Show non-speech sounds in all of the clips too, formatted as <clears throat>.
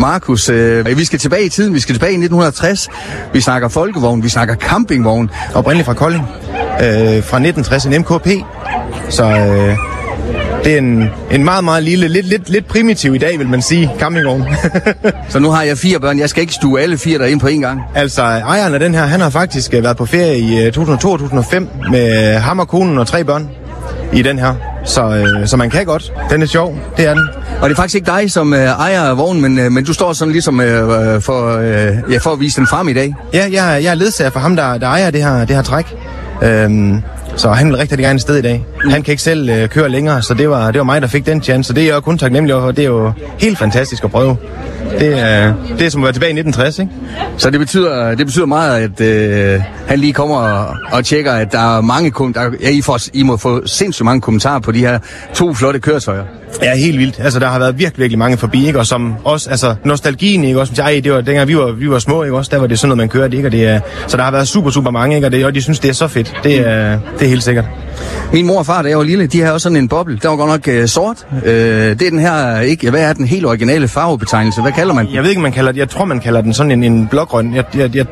Markus, øh, vi skal tilbage i tiden, vi skal tilbage i 1960. Vi snakker folkevogn, vi snakker campingvogn. Oprindeligt fra Kolding, øh, fra 1960, en MKP. Så øh, det er en, en meget, meget lille, lidt, lidt, lidt primitiv i dag, vil man sige, campingvogn. <laughs> Så nu har jeg fire børn, jeg skal ikke stue alle fire der ind på en gang. altså, ejeren af den her, han har faktisk øh, været på ferie i øh, 2002 og 2005 med ham og konen og tre børn i den her. Så, øh, så man kan godt. Den er sjov, det er den. Og det er faktisk ikke dig, som øh, ejer vognen, men, øh, men du står sådan ligesom øh, øh, for, øh, ja, for at vise den frem i dag. Ja, jeg, jeg er ledsager for ham, der, der ejer det her, det her træk. Øhm, så han vil rigtig, rigtig gerne et sted i dag. Han kan ikke selv øh, køre længere, så det var, det var mig, der fik den chance. Så det er jeg jo kun taknemmelig over. Det er jo helt fantastisk at prøve. Det er, det er som at være tilbage i 1960, ikke? Så det betyder, det betyder meget, at øh, han lige kommer og, og tjekker, at der er mange kommentarer. ja, I, får, I må få sindssygt mange kommentarer på de her to flotte køretøjer. Ja, helt vildt. Altså, der har været virkelig, virkelig mange forbi, ikke? Og som også, altså, nostalgien, ikke? Også, ej, det var dengang vi var, vi var små, ikke? Også, der var det sådan noget, man kørte, ikke? Og det er, så der har været super, super mange, ikke? Og, det, og de synes, det er så fedt. Det er, det er helt sikkert. Min mor og far, da jeg var lille, de havde også sådan en boble. Den var godt nok øh, sort. Øh, det er den her, ikke, hvad er den helt originale farvebetegnelse? Hvad kalder man den? Jeg ved ikke, man kalder det. Jeg tror, man kalder den sådan en, en blågrøn. Jeg, jeg, jeg,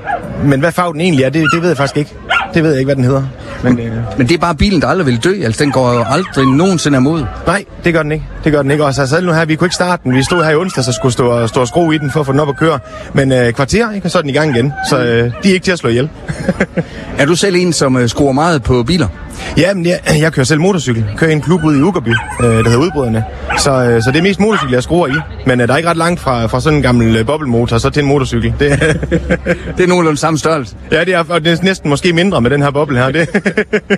men hvad farve den egentlig er, det, det ved jeg faktisk ikke. Det ved jeg ikke, hvad den hedder. Men, øh, Men det er bare bilen, der aldrig vil dø. Altså, den går jo aldrig nogensinde af mod. nej, det gør den ikke. Det gør den ikke. Og så selv nu her, vi kunne ikke starte den. Vi stod her i onsdag, så skulle stå, og- stå og skrue i den for at få den op at køre. Men øh, kvarter, ikke? Og så er den i gang igen. Så øh, de er ikke til at slå ihjel. Er du selv en, som øh, skruer meget på biler? Ja, men jeg, jeg kører selv motorcykel. Kører i en klub ude i Ugerby, øh, der hedder Udbryderne. Så, øh, så det er mest motorcykel, jeg skruer i. Men øh, der er ikke ret langt fra, fra sådan en gammel øh, boblemotor så til en motorcykel. Det, <laughs> Det er nogenlunde samme størrelse. ja, det er, og det er næsten måske mindre med den her boble her. Det.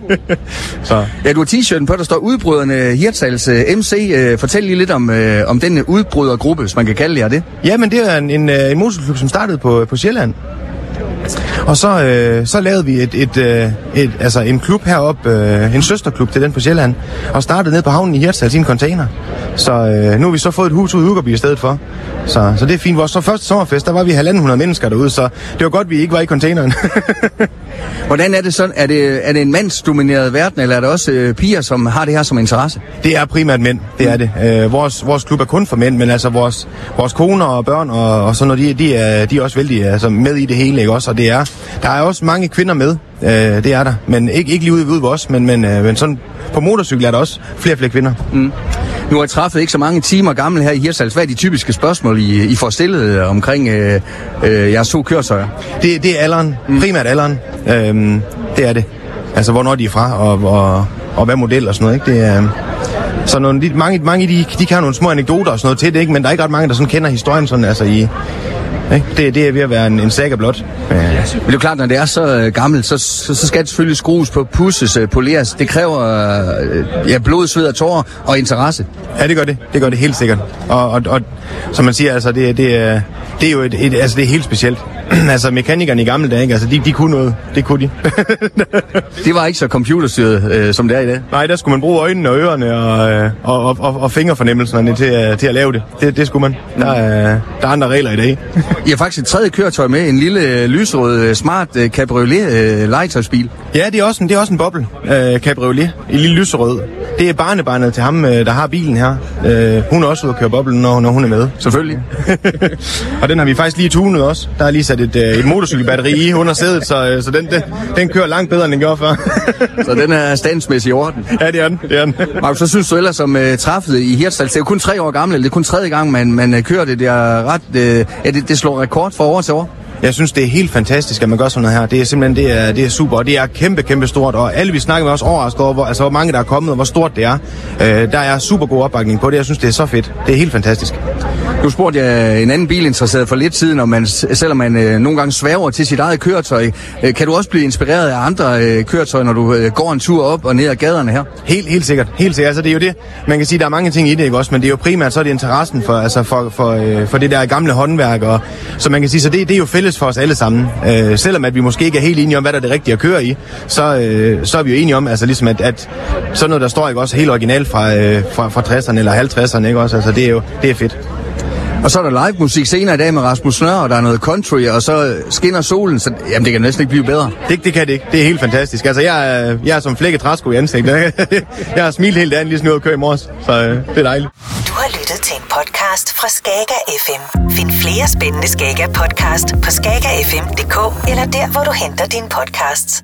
<laughs> så. Ja, du har t-shirten på, der står udbryderne Hirtshals øh, MC. Øh, fortæl lige lidt om, øh, om den udbrydergruppe, hvis man kan kalde jer det. Ja, men det er en, en, en motorcykelklub, som startede på, på Sjælland. Og så, øh, så lavede vi et, et, øh, et, altså en klub heroppe, øh, en søsterklub til den på Sjælland, og startede ned på havnen i Hirtshals i en container. Så øh, nu har vi så fået et hus ude i Ugerby i stedet for. Så, så det er fint. Vores så første sommerfest, der var vi 1.500 mennesker derude, så det var godt, vi ikke var i containeren. <laughs> Hvordan er det sådan? Er det, er det en mandsdomineret verden, eller er det også øh, piger, som har det her som interesse? Det er primært mænd, det er det. Øh, vores, vores klub er kun for mænd, men altså vores, vores koner og børn og, og sådan noget, de, de, er, de er også vældig altså, med i det hele, ikke også? Og det er, der er også mange kvinder med, øh, det er der. Men ikke, ikke lige ude ude ved os, men, men, øh, men sådan på motorcykel er der også flere og flere kvinder. Mm. Nu har jeg træffet ikke så mange timer gammel her i Hirtshals. Hvad er de typiske spørgsmål, I, I får stillet øh, omkring øh, øh, jeres to køretøjer? Det, det er alderen, primært alderen. Øhm, det er det. Altså, hvornår de er fra, og, og, og hvad model og sådan noget, ikke? Det er, så nogle, de, mange, mange de, de kan have nogle små anekdoter og sådan noget til det, ikke? men der er ikke ret mange, der sådan kender historien sådan, altså i... Ikke? Det, det er ved at være en, en saga blot. Ja. Men det er jo klart, når det er så øh, gammelt, så, så, så skal det selvfølgelig skrues på, pusses, øh, poleres. Det kræver øh, ja, blod, sved og tårer og interesse. Ja, det gør det. Det gør det helt sikkert. Og, og, og som man siger, altså, det, det, er, det er jo et, et, altså, det er helt specielt. <clears throat> altså, mekanikerne i gamle dage, ikke? Altså, de, de kunne noget. Det kunne de. <laughs> Det var ikke så computerstyret, øh, som det er i dag. Nej, der skulle man bruge øjnene og ørerne og, øh, og, og, og, og fingerfornemmelserne til, at- til at lave det. Det, det skulle man. Der, er, der er andre regler i dag. <laughs> I har faktisk et tredje køretøj med, en lille øh, lysrød øh, smart øh, cabriolet øh, legetøjsbil. Ja, det er også en, det er også en boble. Øh, cabriolet. En lille lyserød. Det er barnebarnet til ham, øh, der har bilen her. Øh, hun er også ude at køre boblen, når, når hun er med. Selvfølgelig. <laughs> og den har vi faktisk lige tunet også. Der er lige sat et, øh, et motorcykelbatteri i under sædet, så, øh, så den, den, den kører langt bedre, end den gjorde før. <laughs> så den er standsmæssigt i orden. Ja, det er den. Det er den. <laughs> Markus, så synes du ellers som uh, træffet i Hirtshals, det er jo kun tre år gammel, eller det er kun tredje gang, man, man kører det. Det er ret, uh, ja, det, det slår rekord fra år til år. Jeg synes, det er helt fantastisk, at man gør sådan noget her. Det er simpelthen det er, det er super, og det er kæmpe, kæmpe stort. Og alle vi snakker med også overrasket over, hvor, altså, hvor mange der er kommet, og hvor stort det er. Øh, der er super god opbakning på det. Jeg synes, det er så fedt. Det er helt fantastisk. Nu spurgte jeg en anden bilinteresseret for lidt siden, om man, selvom man øh, nogle gange svæver til sit eget køretøj, øh, kan du også blive inspireret af andre øh, køretøjer, når du øh, går en tur op og ned ad gaderne her? Helt, helt sikkert. Helt sikkert. Altså, det er jo det. Man kan sige, der er mange ting i det, ikke også? Men det er jo primært, så er det interessen for, altså, for, for, øh, for det der gamle håndværk. Og, så man kan sige, så det, det er jo fælles for os alle sammen. Øh, selvom at vi måske ikke er helt enige om, hvad der er det rigtige at køre i, så, øh, så er vi jo enige om, altså ligesom at, at sådan noget, der står ikke også helt originalt fra, øh, fra, fra 60'erne eller 50'erne, ikke også? Altså, det er jo det er fedt. Og så er der live musik senere i dag med Rasmus Nør, og der er noget country, og så skinner solen, så jamen, det kan næsten ikke blive bedre. Det, det kan det ikke. Det er helt fantastisk. Altså, jeg, er- jeg er som flækket træsko i ansigtet. <laughs> jeg har smilet helt andet lige sådan ud at køre i morges, så øh, det er dejligt. Du har lyttet til en podcast fra Skager FM. Find flere flere spændende Skager podcast på skagerfm.dk eller der, hvor du henter dine podcasts.